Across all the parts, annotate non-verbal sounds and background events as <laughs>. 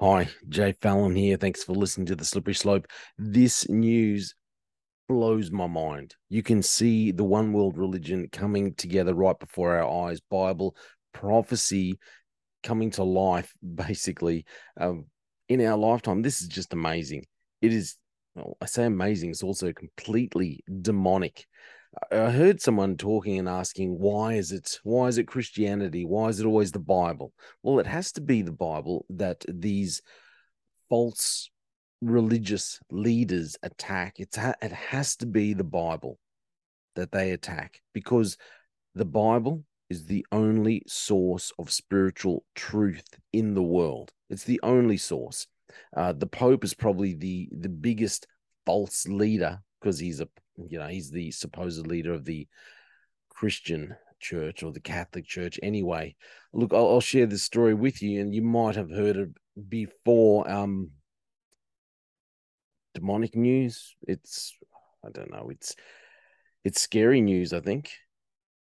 Hi, Jay Fallon here. Thanks for listening to the Slippery Slope. This news blows my mind. You can see the one world religion coming together right before our eyes, Bible prophecy coming to life, <laughs> basically, um, in our lifetime. This is just amazing. It is, well, I say amazing, it's also completely demonic. I heard someone talking and asking, why is it why is it Christianity? Why is it always the Bible? Well, it has to be the Bible that these false religious leaders attack. It's it has to be the Bible that they attack because the Bible is the only source of spiritual truth in the world. It's the only source. Uh, the Pope is probably the the biggest false leader because he's a you know he's the supposed leader of the Christian church or the Catholic Church. Anyway, look, I'll, I'll share this story with you, and you might have heard it before. Um, demonic news. It's I don't know. It's it's scary news. I think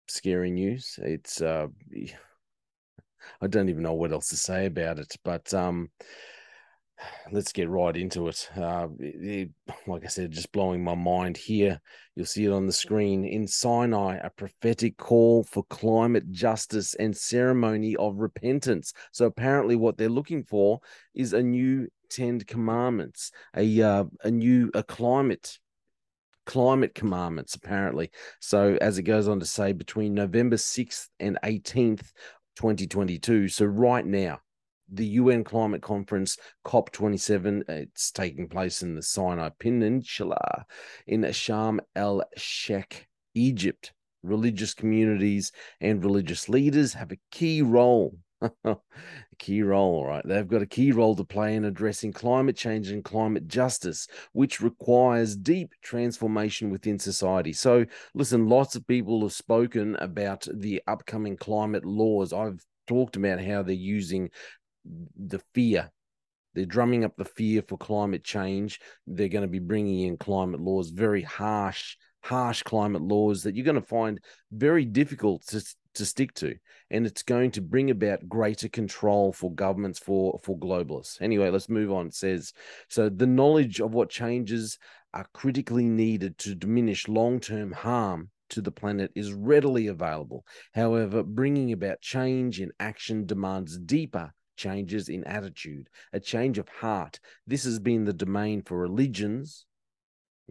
scary news. It's uh, <sighs> I don't even know what else to say about it, but um let's get right into it. Uh, it, Like I said, just blowing my mind here. You'll see it on the screen. In Sinai, a prophetic call for climate justice and ceremony of repentance. So apparently, what they're looking for is a new Ten Commandments, a uh, a new a climate climate commandments apparently so as it goes on to say between november 6th and 18th 2022 so right now the UN Climate Conference COP27. It's taking place in the Sinai Peninsula in Sharm el Sheikh, Egypt. Religious communities and religious leaders have a key role. <laughs> a key role, right? They've got a key role to play in addressing climate change and climate justice, which requires deep transformation within society. So, listen, lots of people have spoken about the upcoming climate laws. I've talked about how they're using the fear. They're drumming up the fear for climate change. They're going to be bringing in climate laws, very harsh, harsh climate laws that you're going to find very difficult to, to stick to. And it's going to bring about greater control for governments, for, for globalists. Anyway, let's move on. It says so the knowledge of what changes are critically needed to diminish long term harm to the planet is readily available. However, bringing about change in action demands deeper changes in attitude, a change of heart. This has been the domain for religions,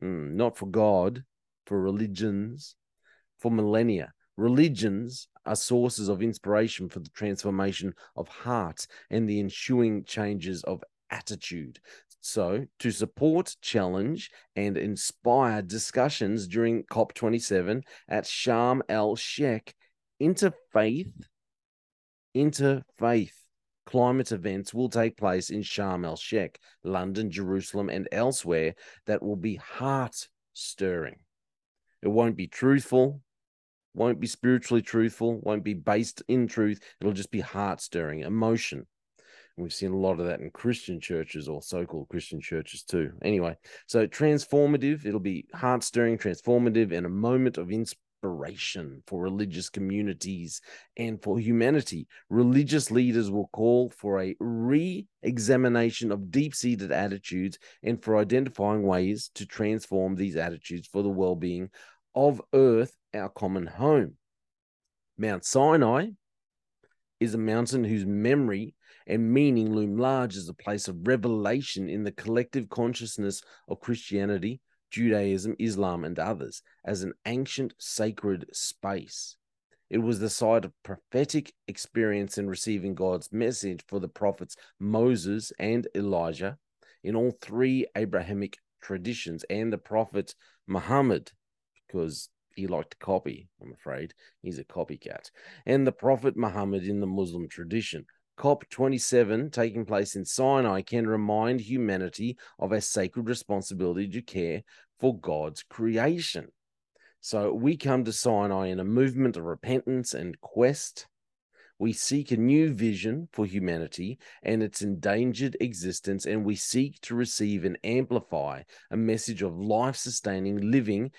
mm, not for God, for religions, for millennia. Religions are sources of inspiration for the transformation of hearts and the ensuing changes of attitude. So, to support, challenge, and inspire discussions during COP27 at Sharm el Sheikh, interfaith, interfaith climate events will take place in Sharm el Sheikh, London, Jerusalem, and elsewhere that will be heart stirring. It won't be truthful, won't be spiritually truthful, won't be based in truth. It'll just be heart stirring, emotion. We've seen a lot of that in Christian churches or so called Christian churches too. Anyway, so transformative, it'll be heart stirring, transformative, and a moment of inspiration inspiration for religious communities and for humanity. Religious leaders will call for a re examination of deep seated attitudes and for identifying ways to transform these attitudes for the well being of Earth, our common home. Mount Sinai is a mountain whose memory and meaning loom large as a place of revelation in the collective consciousness of Christianity, Judaism, Islam, and others as an ancient sacred space. It was the site of prophetic experience in receiving God's message for the prophets Moses and Elijah in all three Abrahamic traditions and the prophet Muhammad, because he liked to copy, I'm afraid. He's a copycat. And the prophet Muhammad in the Muslim tradition. COP27 taking place in Sinai can remind humanity of a sacred responsibility to care for God's creation. So we come to Sinai in a movement of repentance and quest. We seek a new vision for humanity and its endangered existence, and we seek to receive and amplify a message of life-sustaining living,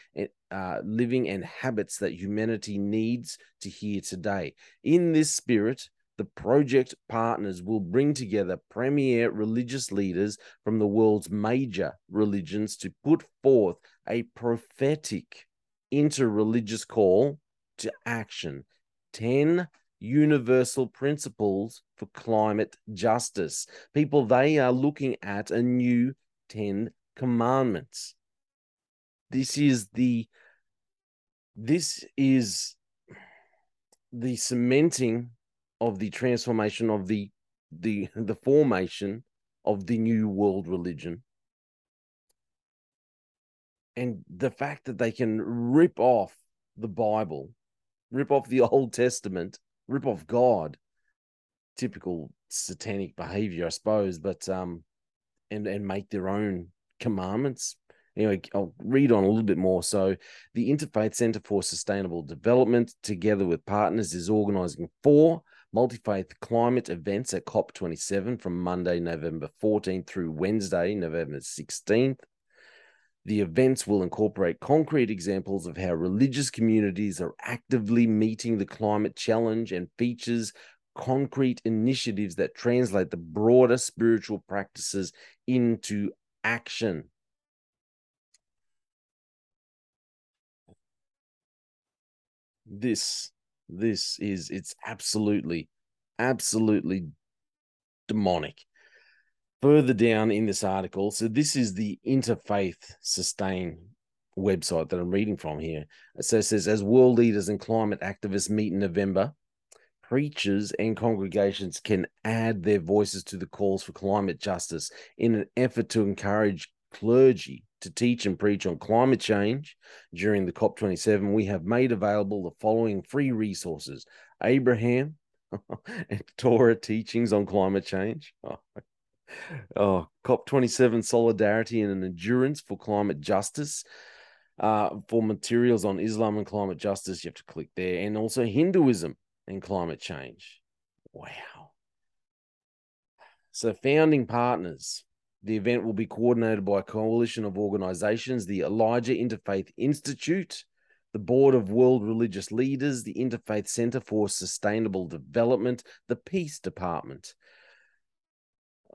uh, living and habits that humanity needs to hear today. In this spirit, the project partners will bring together premier religious leaders from the world's major religions to put forth a prophetic interreligious call to action. 10 universal principles for climate justice. People, they are looking at a new 10 commandments. This is the this is the cementing of the transformation of the the <laughs> the formation of the new world religion and the fact that they can rip off the bible rip off the <laughs> old testament rip off god typical satanic behavior i suppose but um and and make their own commandments Anyway, I'll read on a little bit more. So, the Interfaith Center for Sustainable Development, together with partners, is organizing four multi faith climate events at COP27 from Monday, November 14th through Wednesday, November 16th. The events will incorporate concrete examples of how religious communities are actively meeting the climate challenge and features concrete initiatives that translate the broader spiritual practices into action. this this is it's absolutely absolutely demonic. Further down in this article so this is the interfaith sustain website that i'm reading from here. So it says as world leaders and climate activists meet in november preachers and congregations can add their voices to the calls for climate justice in an effort to encourage clergy to teach and preach on climate change during the COP27, we have made available the following free resources Abraham <laughs> and Torah teachings on climate change. <laughs> Oh, oh COP27 solidarity and an endurance for climate justice. Uh, for materials on Islam and climate justice, you have to click there, and also Hinduism and climate change. Wow. So, founding partners the event will be coordinated by a coalition of organizations the Elijah Interfaith Institute, the Board of World Religious Leaders, the Interfaith Center for Sustainable Development, the Peace Department.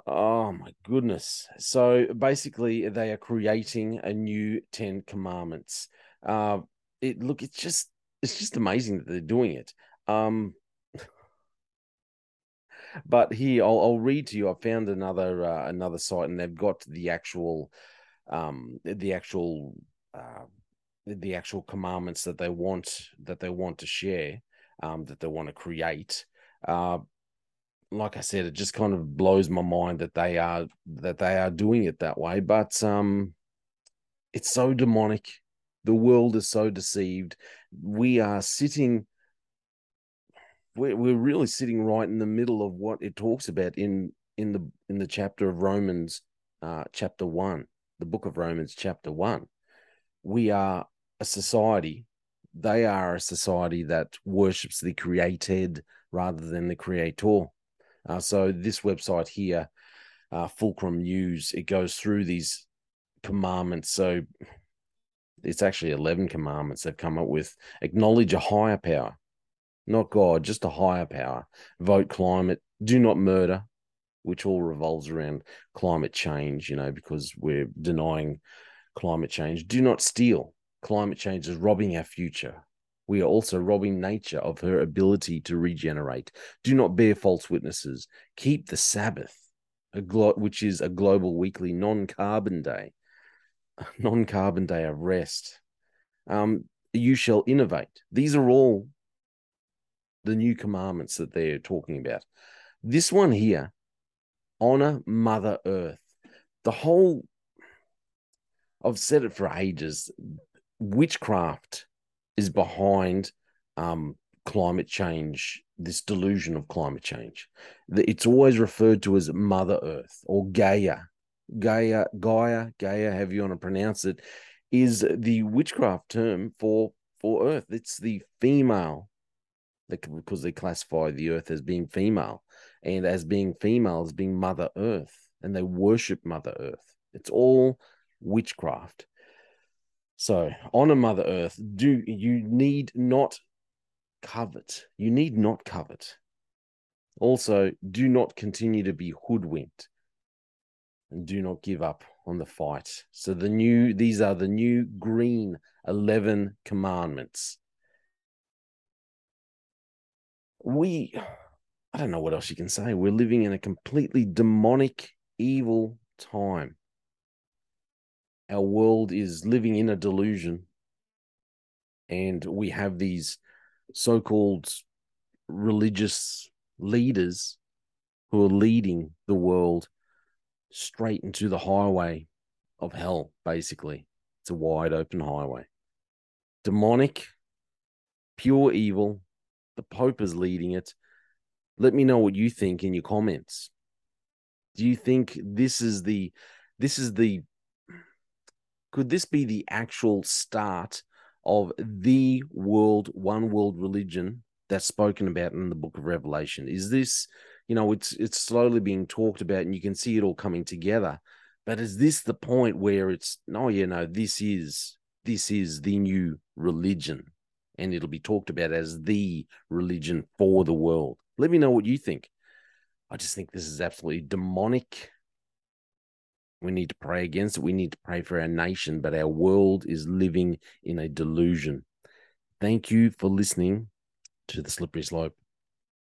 Oh my goodness. So basically, they are creating a new 10 commandments. Uh, it look, it's just it's just amazing that they're doing it. Um, but here, I'll, I'll read to you. I found another uh, another site, and they've got the actual um, the actual uh, the actual commandments that they want that they want to share, um, that they want to create. Uh, like I said, it just kind of blows my mind that they are that they are doing it that way. But um, it's so demonic. The world is so deceived. We are sitting we're, we're really sitting right in the middle of what it talks about in in the in the chapter of Romans, uh, chapter one, the book of Romans, chapter one. We are a society. They are a society that worships the created rather than the creator. Uh, so this website here, uh, Fulcrum News, it goes through these commandments. So it's actually 11 commandments they've come up with. Acknowledge a higher power not God, just a higher power. Vote climate, do not murder, which all revolves around climate change, you know, because we're denying climate change. Do not steal. Climate change is robbing our future. We are also robbing nature of her ability to regenerate. Do not bear false witnesses. Keep the Sabbath, glo- which is a global weekly non carbon day, <laughs> non carbon day of rest. Um, you shall innovate. These are all the new commandments that they're talking about. This one here, honor Mother Earth. The whole, I've said it for ages, witchcraft is behind um, climate change, this delusion of climate change. It's always referred to as Mother Earth or Gaia. Gaia, Gaia, Gaia, however you want to pronounce it, is the witchcraft term for for Earth. It's the female because they classify the earth as being female and as being female as being mother earth and they worship mother earth. It's all witchcraft. So honor mother earth. Do you need not covet. You need not covet. Also, do not continue to be hoodwinked. And do not give up on the fight. So the new these are the new green 11 commandments. We I don't know what else you can say. We're living in a completely demonic evil time. Our world is living in a delusion and we have these so-called religious leaders who are leading the world straight into the highway of hell, basically. It's a wide open highway. Demonic, pure evil. The Pope is leading it. Let me know what you think in your comments. Do you think this is the this is the could this be the actual start of the world one world religion that's spoken about in the book of Revelation? Is this, you know, it's it's slowly being talked about and you can see it all coming together. But is this the point where it's no, you know, this is this is the new religion and it'll be talked about as the religion for the world. Let me know what you think. I just think this is absolutely demonic. We need to pray against it. We need to pray for our nation, but our world is living in a delusion. Thank you for listening to the slippery slope.